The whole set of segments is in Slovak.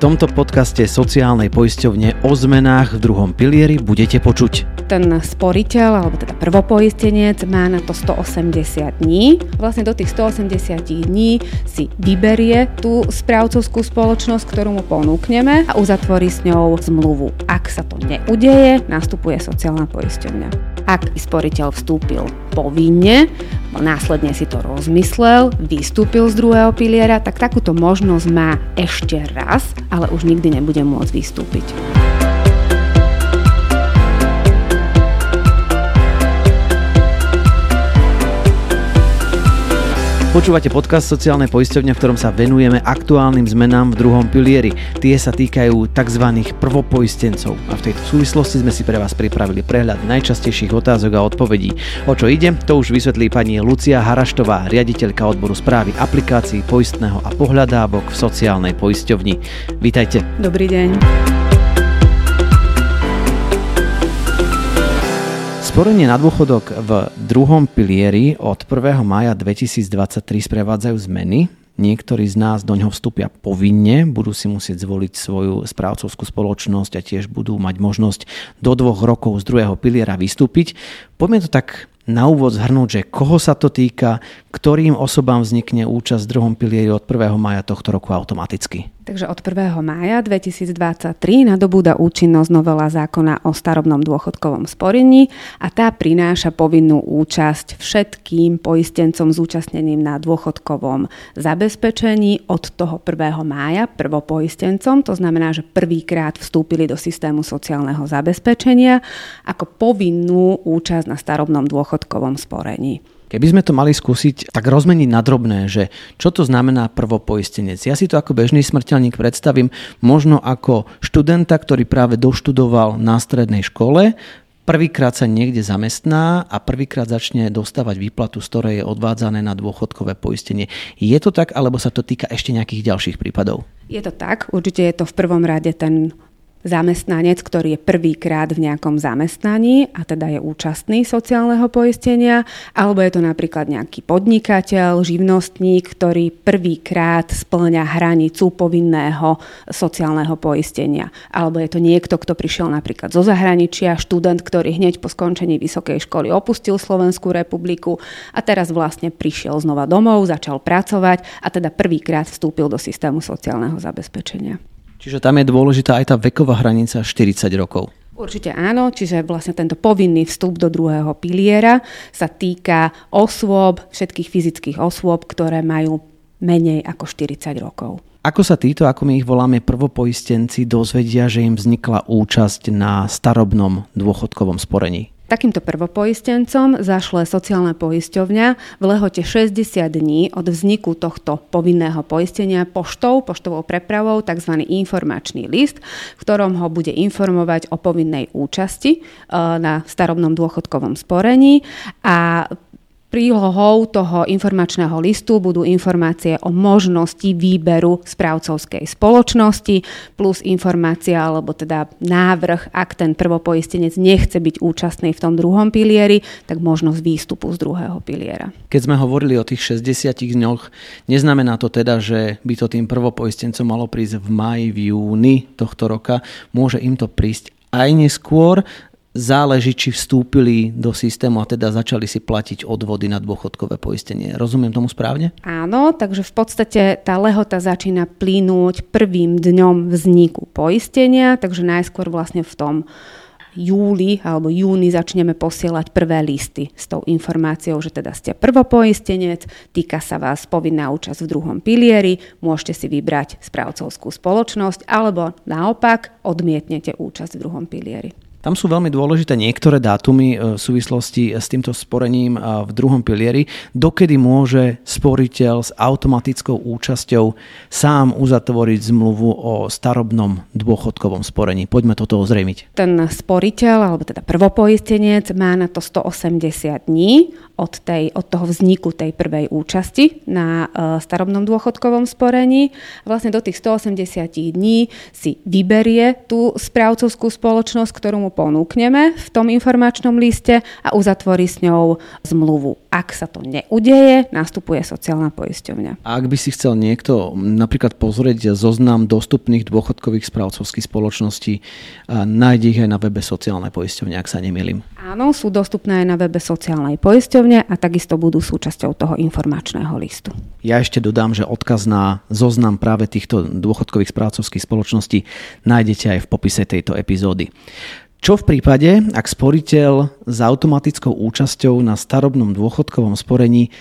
tomto podcaste sociálnej poisťovne o zmenách v druhom pilieri budete počuť. Ten sporiteľ, alebo teda prvopoistenec má na to 180 dní. Vlastne do tých 180 dní si vyberie tú správcovskú spoločnosť, ktorú mu ponúkneme a uzatvorí s ňou zmluvu. Ak sa to neudeje, nastupuje sociálna poisťovňa. Ak sporiteľ vstúpil povinne, následne si to rozmyslel, vystúpil z druhého piliera, tak takúto možnosť má ešte raz, ale už nikdy nebude môcť vystúpiť. Počúvate podcast sociálnej poisťovne, v ktorom sa venujeme aktuálnym zmenám v druhom pilieri. Tie sa týkajú tzv. prvopoistencov. A v tejto súvislosti sme si pre vás pripravili prehľad najčastejších otázok a odpovedí. O čo ide, to už vysvetlí pani Lucia Haraštová, riaditeľka odboru správy aplikácií poistného a pohľadávok v sociálnej poisťovni. Vítajte. Dobrý deň. Sporenie na dôchodok v druhom pilieri od 1. maja 2023 sprevádzajú zmeny. Niektorí z nás do ňoho vstúpia povinne, budú si musieť zvoliť svoju správcovskú spoločnosť a tiež budú mať možnosť do dvoch rokov z druhého piliera vystúpiť. Poďme to tak na úvod zhrnúť, že koho sa to týka, ktorým osobám vznikne účasť v druhom pilieri od 1. maja tohto roku automaticky. Takže od 1. mája 2023 nadobúda účinnosť novela zákona o starobnom dôchodkovom sporení a tá prináša povinnú účasť všetkým poistencom zúčastneným na dôchodkovom zabezpečení od toho 1. mája prvopoistencom, to znamená, že prvýkrát vstúpili do systému sociálneho zabezpečenia ako povinnú účasť na starobnom dôchodkovom sporení. Keby sme to mali skúsiť tak rozmeniť na drobné, že čo to znamená prvopoistenec. Ja si to ako bežný smrteľník predstavím možno ako študenta, ktorý práve doštudoval na strednej škole, prvýkrát sa niekde zamestná a prvýkrát začne dostávať výplatu, z ktorej je odvádzané na dôchodkové poistenie. Je to tak, alebo sa to týka ešte nejakých ďalších prípadov? Je to tak, určite je to v prvom rade ten zamestnanec, ktorý je prvýkrát v nejakom zamestnaní a teda je účastný sociálneho poistenia, alebo je to napríklad nejaký podnikateľ, živnostník, ktorý prvýkrát splňa hranicu povinného sociálneho poistenia. Alebo je to niekto, kto prišiel napríklad zo zahraničia, študent, ktorý hneď po skončení vysokej školy opustil Slovenskú republiku a teraz vlastne prišiel znova domov, začal pracovať a teda prvýkrát vstúpil do systému sociálneho zabezpečenia. Čiže tam je dôležitá aj tá veková hranica 40 rokov. Určite áno, čiže vlastne tento povinný vstup do druhého piliera sa týka osôb, všetkých fyzických osôb, ktoré majú menej ako 40 rokov. Ako sa títo, ako my ich voláme prvopoistenci, dozvedia, že im vznikla účasť na starobnom dôchodkovom sporení? Takýmto prvopoistencom zašle sociálna poisťovňa v lehote 60 dní od vzniku tohto povinného poistenia poštou, poštovou prepravou tzv. informačný list, v ktorom ho bude informovať o povinnej účasti e, na starobnom dôchodkovom sporení a Prílohou toho informačného listu budú informácie o možnosti výberu správcovskej spoločnosti plus informácia alebo teda návrh, ak ten prvopoistenec nechce byť účastný v tom druhom pilieri, tak možnosť výstupu z druhého piliera. Keď sme hovorili o tých 60 dňoch, neznamená to teda, že by to tým prvopoistencom malo prísť v maji, v júni tohto roka. Môže im to prísť aj neskôr, záleží, či vstúpili do systému a teda začali si platiť odvody na dôchodkové poistenie. Rozumiem tomu správne? Áno, takže v podstate tá lehota začína plynúť prvým dňom vzniku poistenia, takže najskôr vlastne v tom júli alebo júni začneme posielať prvé listy s tou informáciou, že teda ste prvopoistenec, týka sa vás povinná účasť v druhom pilieri, môžete si vybrať správcovskú spoločnosť alebo naopak odmietnete účasť v druhom pilieri. Tam sú veľmi dôležité niektoré dátumy e, v súvislosti s týmto sporením e, v druhom pilieri, dokedy môže sporiteľ s automatickou účasťou sám uzatvoriť zmluvu o starobnom dôchodkovom sporení. Poďme toto ozrejmiť. Ten sporiteľ, alebo teda prvopoistenec, má na to 180 dní od, tej, od toho vzniku tej prvej účasti na uh, starobnom dôchodkovom sporení. Vlastne do tých 180 dní si vyberie tú správcovskú spoločnosť, ktorú mu mu ponúkneme v tom informačnom liste a uzatvorí s ňou zmluvu. Ak sa to neudeje, nastupuje sociálna poisťovňa. Ak by si chcel niekto napríklad pozrieť zoznam dostupných dôchodkových správcovských spoločností, nájde ich aj na webe sociálnej poisťovne, ak sa nemýlim. Áno, sú dostupné aj na webe sociálnej poisťovne a takisto budú súčasťou toho informačného listu. Ja ešte dodám, že odkaz na zoznam práve týchto dôchodkových správcovských spoločností nájdete aj v popise tejto epizódy. Čo v prípade, ak sporiteľ s automatickou účasťou na starobnom dôchodkovom sporení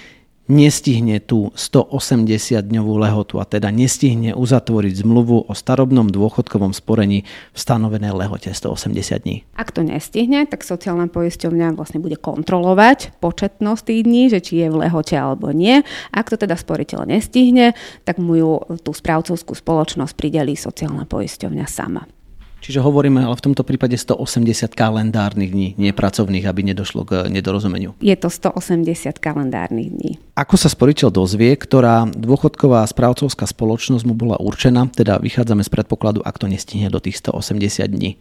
nestihne tú 180-dňovú lehotu a teda nestihne uzatvoriť zmluvu o starobnom dôchodkovom sporení v stanovenej lehote 180 dní. Ak to nestihne, tak sociálna poisťovňa vlastne bude kontrolovať početnosť tých dní, že či je v lehote alebo nie. Ak to teda sporiteľ nestihne, tak mu ju tú správcovskú spoločnosť pridelí sociálna poisťovňa sama. Čiže hovoríme ale v tomto prípade 180 kalendárnych dní, nie pracovných, aby nedošlo k nedorozumeniu. Je to 180 kalendárnych dní. Ako sa sporiteľ dozvie, ktorá dôchodková správcovská spoločnosť mu bola určená, teda vychádzame z predpokladu, ak to nestihne do tých 180 dní.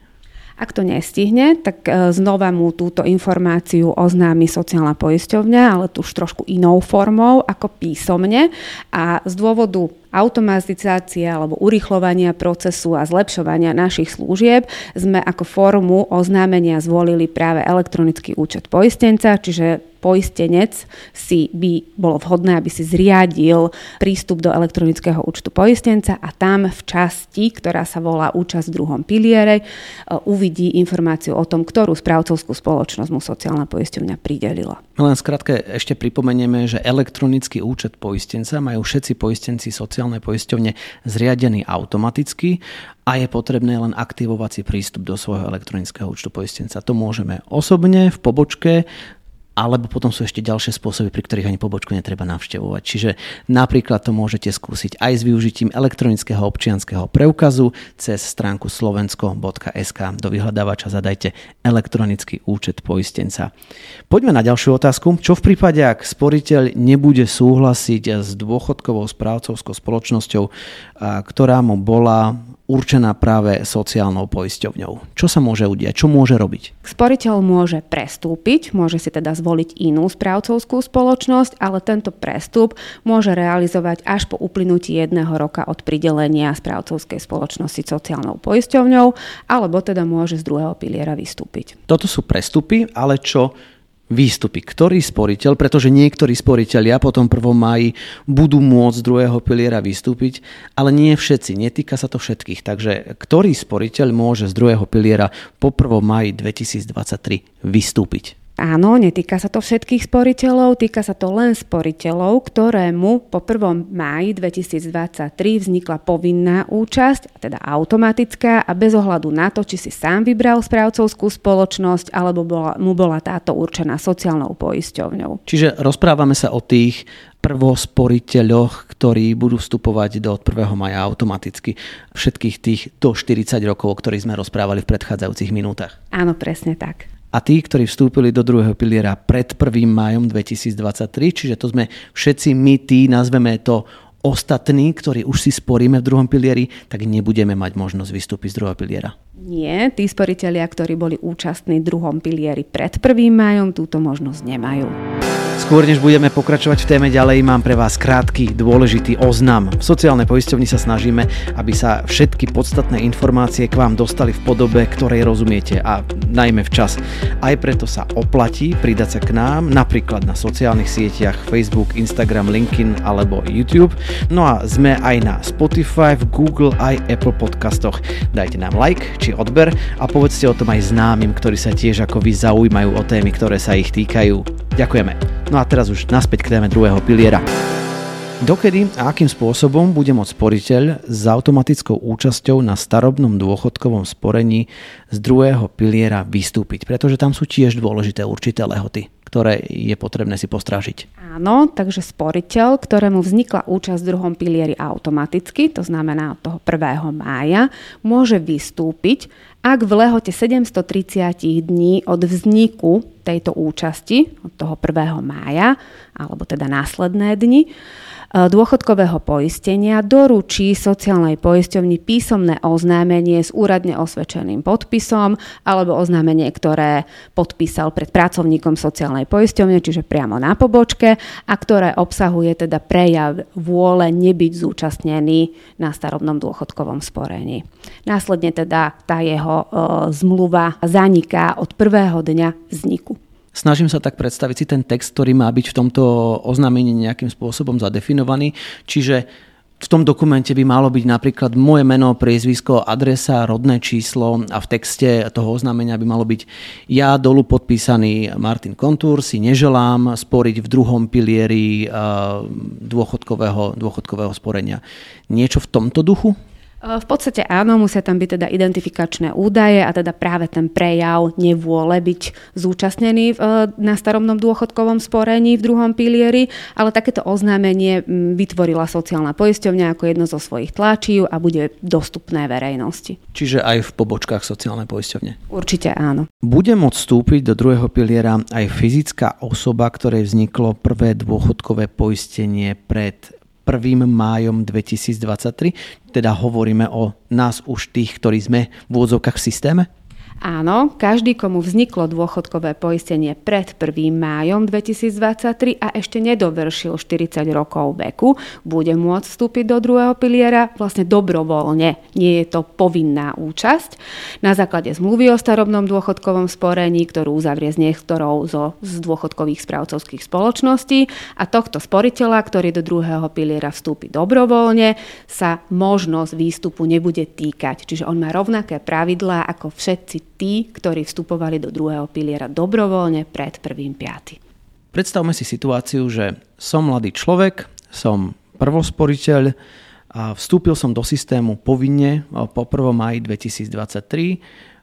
Ak to nestihne, tak e, znova mu túto informáciu oznámi sociálna poisťovňa, ale tu už trošku inou formou ako písomne a z dôvodu automatizácie alebo urychlovania procesu a zlepšovania našich služieb sme ako formu oznámenia zvolili práve elektronický účet poistenca, čiže poistenec si by bolo vhodné, aby si zriadil prístup do elektronického účtu poistenca a tam v časti, ktorá sa volá účasť v druhom piliere, e, uvidí informáciu o tom, ktorú správcovskú spoločnosť mu sociálna poisťovňa pridelila. Len skrátke ešte pripomenieme, že elektronický účet poistenca majú všetci poistenci sociálnej poisťovne zriadený automaticky a je potrebné len aktivovať si prístup do svojho elektronického účtu poistenca. To môžeme osobne v pobočke alebo potom sú ešte ďalšie spôsoby, pri ktorých ani pobočku netreba navštevovať. Čiže napríklad to môžete skúsiť aj s využitím elektronického občianského preukazu cez stránku slovensko.sk. Do vyhľadávača zadajte elektronický účet poistenca. Poďme na ďalšiu otázku. Čo v prípade, ak sporiteľ nebude súhlasiť s dôchodkovou správcovskou spoločnosťou, ktorá mu bola určená práve sociálnou poisťovňou. Čo sa môže udiať? Čo môže robiť? Sporiteľ môže prestúpiť, môže si teda zvoliť inú správcovskú spoločnosť, ale tento prestup môže realizovať až po uplynutí jedného roka od pridelenia správcovskej spoločnosti sociálnou poisťovňou, alebo teda môže z druhého piliera vystúpiť. Toto sú prestupy, ale čo výstupy. Ktorý sporiteľ, pretože niektorí sporiteľia potom 1. máji budú môcť z druhého piliera vystúpiť, ale nie všetci, netýka sa to všetkých. Takže ktorý sporiteľ môže z druhého piliera po 1. máji 2023 vystúpiť? Áno, netýka sa to všetkých sporiteľov, týka sa to len sporiteľov, ktorému po 1. máji 2023 vznikla povinná účasť, teda automatická a bez ohľadu na to, či si sám vybral správcovskú spoločnosť alebo bola, mu bola táto určená sociálnou poisťovňou. Čiže rozprávame sa o tých prvosporiteľoch, ktorí budú vstupovať do 1. maja automaticky. Všetkých tých do 40 rokov, o ktorých sme rozprávali v predchádzajúcich minútach. Áno, presne tak a tí, ktorí vstúpili do druhého piliera pred 1. májom 2023, čiže to sme všetci my, tí, nazveme to ostatní, ktorí už si sporíme v druhom pilieri, tak nebudeme mať možnosť vystúpiť z druhého piliera. Nie, tí sporiteľia, ktorí boli účastní v druhom pilieri pred 1. májom, túto možnosť nemajú. Skôr než budeme pokračovať v téme ďalej, mám pre vás krátky, dôležitý oznam. V sociálnej poisťovni sa snažíme, aby sa všetky podstatné informácie k vám dostali v podobe, ktorej rozumiete a najmä včas. Aj preto sa oplatí pridať sa k nám, napríklad na sociálnych sieťach Facebook, Instagram, LinkedIn alebo YouTube. No a sme aj na Spotify, v Google aj Apple podcastoch. Dajte nám like či odber a povedzte o tom aj známym, ktorí sa tiež ako vy zaujímajú o témy, ktoré sa ich týkajú. Ďakujeme. No a teraz už naspäť k téme druhého piliera. Dokedy a akým spôsobom bude môcť sporiteľ s automatickou účasťou na starobnom dôchodkovom sporení z druhého piliera vystúpiť? Pretože tam sú tiež dôležité určité lehoty ktoré je potrebné si postrážiť. Áno, takže sporiteľ, ktorému vznikla účasť v druhom pilieri automaticky, to znamená od toho 1. mája, môže vystúpiť ak v lehote 730 dní od vzniku tejto účasti, od toho 1. mája, alebo teda následné dni, E, dôchodkového poistenia doručí sociálnej poisťovni písomné oznámenie s úradne osvedčeným podpisom alebo oznámenie, ktoré podpísal pred pracovníkom sociálnej poisťovne, čiže priamo na pobočke a ktoré obsahuje teda prejav vôle nebyť zúčastnený na starobnom dôchodkovom sporení. Následne teda tá jeho zmluva zaniká od prvého dňa vzniku. Snažím sa tak predstaviť si ten text, ktorý má byť v tomto oznámení nejakým spôsobom zadefinovaný. Čiže v tom dokumente by malo byť napríklad moje meno, priezvisko, adresa, rodné číslo a v texte toho oznámenia by malo byť ja dolu podpísaný Martin Kontúr si neželám sporiť v druhom pilieri dôchodkového, dôchodkového sporenia. Niečo v tomto duchu? V podstate áno, musia tam byť teda identifikačné údaje a teda práve ten prejav nevôle byť zúčastnený na starobnom dôchodkovom sporení v druhom pilieri, ale takéto oznámenie vytvorila sociálna poisťovňa ako jedno zo svojich tlačí a bude dostupné verejnosti. Čiže aj v pobočkách sociálnej poisťovne? Určite áno. Bude môcť vstúpiť do druhého piliera aj fyzická osoba, ktorej vzniklo prvé dôchodkové poistenie pred 1. májom 2023, teda hovoríme o nás už tých, ktorí sme v úvodzovkách v systéme? Áno, každý, komu vzniklo dôchodkové poistenie pred 1. májom 2023 a ešte nedovršil 40 rokov veku, bude môcť vstúpiť do druhého piliera vlastne dobrovoľne. Nie je to povinná účasť. Na základe zmluvy o starobnom dôchodkovom sporení, ktorú uzavrie s niektorou zo, z dôchodkových správcovských spoločností a tohto sporiteľa, ktorý do druhého piliera vstúpi dobrovoľne, sa možnosť výstupu nebude týkať. Čiže on má rovnaké pravidlá ako všetci tí, ktorí vstupovali do druhého piliera dobrovoľne pred prvým piaty. Predstavme si situáciu, že som mladý človek, som prvosporiteľ a vstúpil som do systému povinne po 1. maji 2023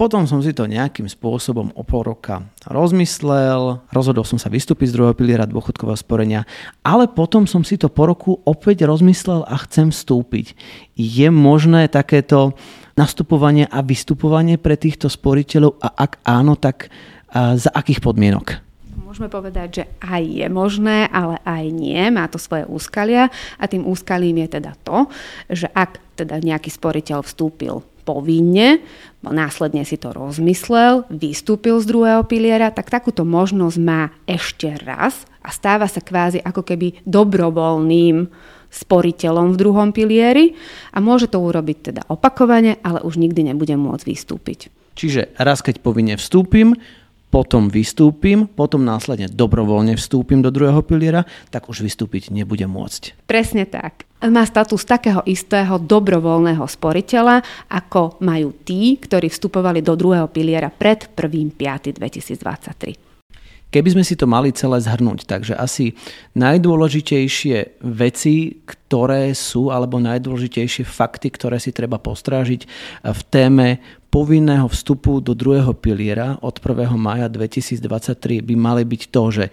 potom som si to nejakým spôsobom o pol roka rozmyslel, rozhodol som sa vystúpiť z druhého piliera dôchodkového sporenia, ale potom som si to po roku opäť rozmyslel a chcem vstúpiť. Je možné takéto nastupovanie a vystupovanie pre týchto sporiteľov a ak áno, tak za akých podmienok? Môžeme povedať, že aj je možné, ale aj nie. Má to svoje úskalia a tým úskalím je teda to, že ak teda nejaký sporiteľ vstúpil povinne, následne si to rozmyslel, vystúpil z druhého piliera, tak takúto možnosť má ešte raz a stáva sa kvázi ako keby dobrovoľným sporiteľom v druhom pilieri a môže to urobiť teda opakovane, ale už nikdy nebude môcť vystúpiť. Čiže raz keď povinne vstúpim, potom vystúpim, potom následne dobrovoľne vstúpim do druhého piliera, tak už vystúpiť nebude môcť. Presne tak. Má status takého istého dobrovoľného sporiteľa, ako majú tí, ktorí vstupovali do druhého piliera pred 1.5.2023. Keby sme si to mali celé zhrnúť, takže asi najdôležitejšie veci, ktoré sú, alebo najdôležitejšie fakty, ktoré si treba postrážiť v téme povinného vstupu do druhého piliera od 1. maja 2023 by mali byť to, že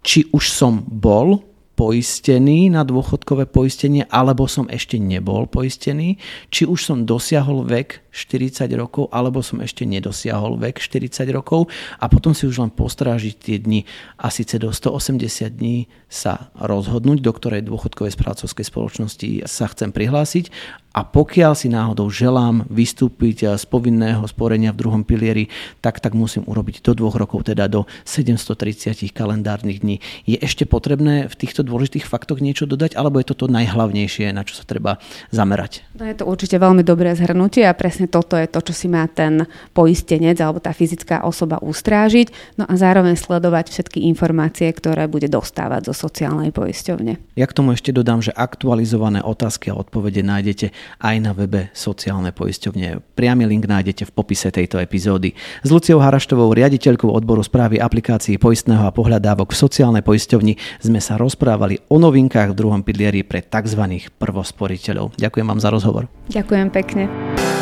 či už som bol poistený na dôchodkové poistenie, alebo som ešte nebol poistený, či už som dosiahol vek 40 rokov, alebo som ešte nedosiahol vek 40 rokov? A potom si už len postrážiť tie dni. A síce do 180 dní sa rozhodnúť, do ktorej dôchodkovej správcovskej spoločnosti sa chcem prihlásiť. A pokiaľ si náhodou želám vystúpiť z povinného sporenia v druhom pilieri, tak tak musím urobiť do dvoch rokov, teda do 730 kalendárnych dní. Je ešte potrebné v týchto dôležitých faktoch niečo dodať, alebo je to to najhlavnejšie, na čo sa treba zamerať? No je to určite veľmi dobré zhrnutie a presne toto je to, čo si má ten poistenec alebo tá fyzická osoba ustrážiť, no a zároveň sledovať všetky informácie, ktoré bude dostávať zo sociálnej poisťovne. Ja k tomu ešte dodám, že aktualizované otázky a odpovede nájdete aj na webe sociálne poisťovne. Priamy link nájdete v popise tejto epizódy. S Luciou Haraštovou, riaditeľkou odboru správy aplikácií poistného a pohľadávok v sociálnej poisťovni sme sa rozprávali o novinkách v druhom pilieri pre tzv. prvosporiteľov. Ďakujem vám za rozhovor. Ďakujem pekne.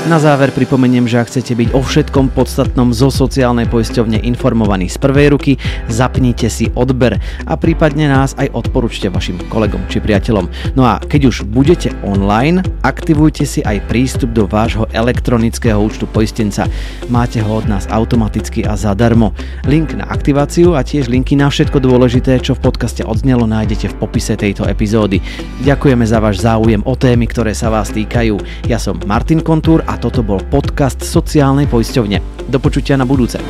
Na záver pripomeniem, že ak chcete byť o všetkom podstatnom zo sociálnej poisťovne informovaní z prvej ruky, zapnite si odber a prípadne nás aj odporúčte vašim kolegom či priateľom. No a keď už budete online, aktivujte si aj prístup do vášho elektronického účtu poistenca. Máte ho od nás automaticky a zadarmo. Link na aktiváciu a tiež linky na všetko dôležité, čo v podcaste odznelo, nájdete v popise tejto epizódy. Ďakujeme za váš záujem o témy, ktoré sa vás týkajú. Ja som Martin Kontúr a toto bol podcast sociálnej poisťovne. Do počutia na budúce.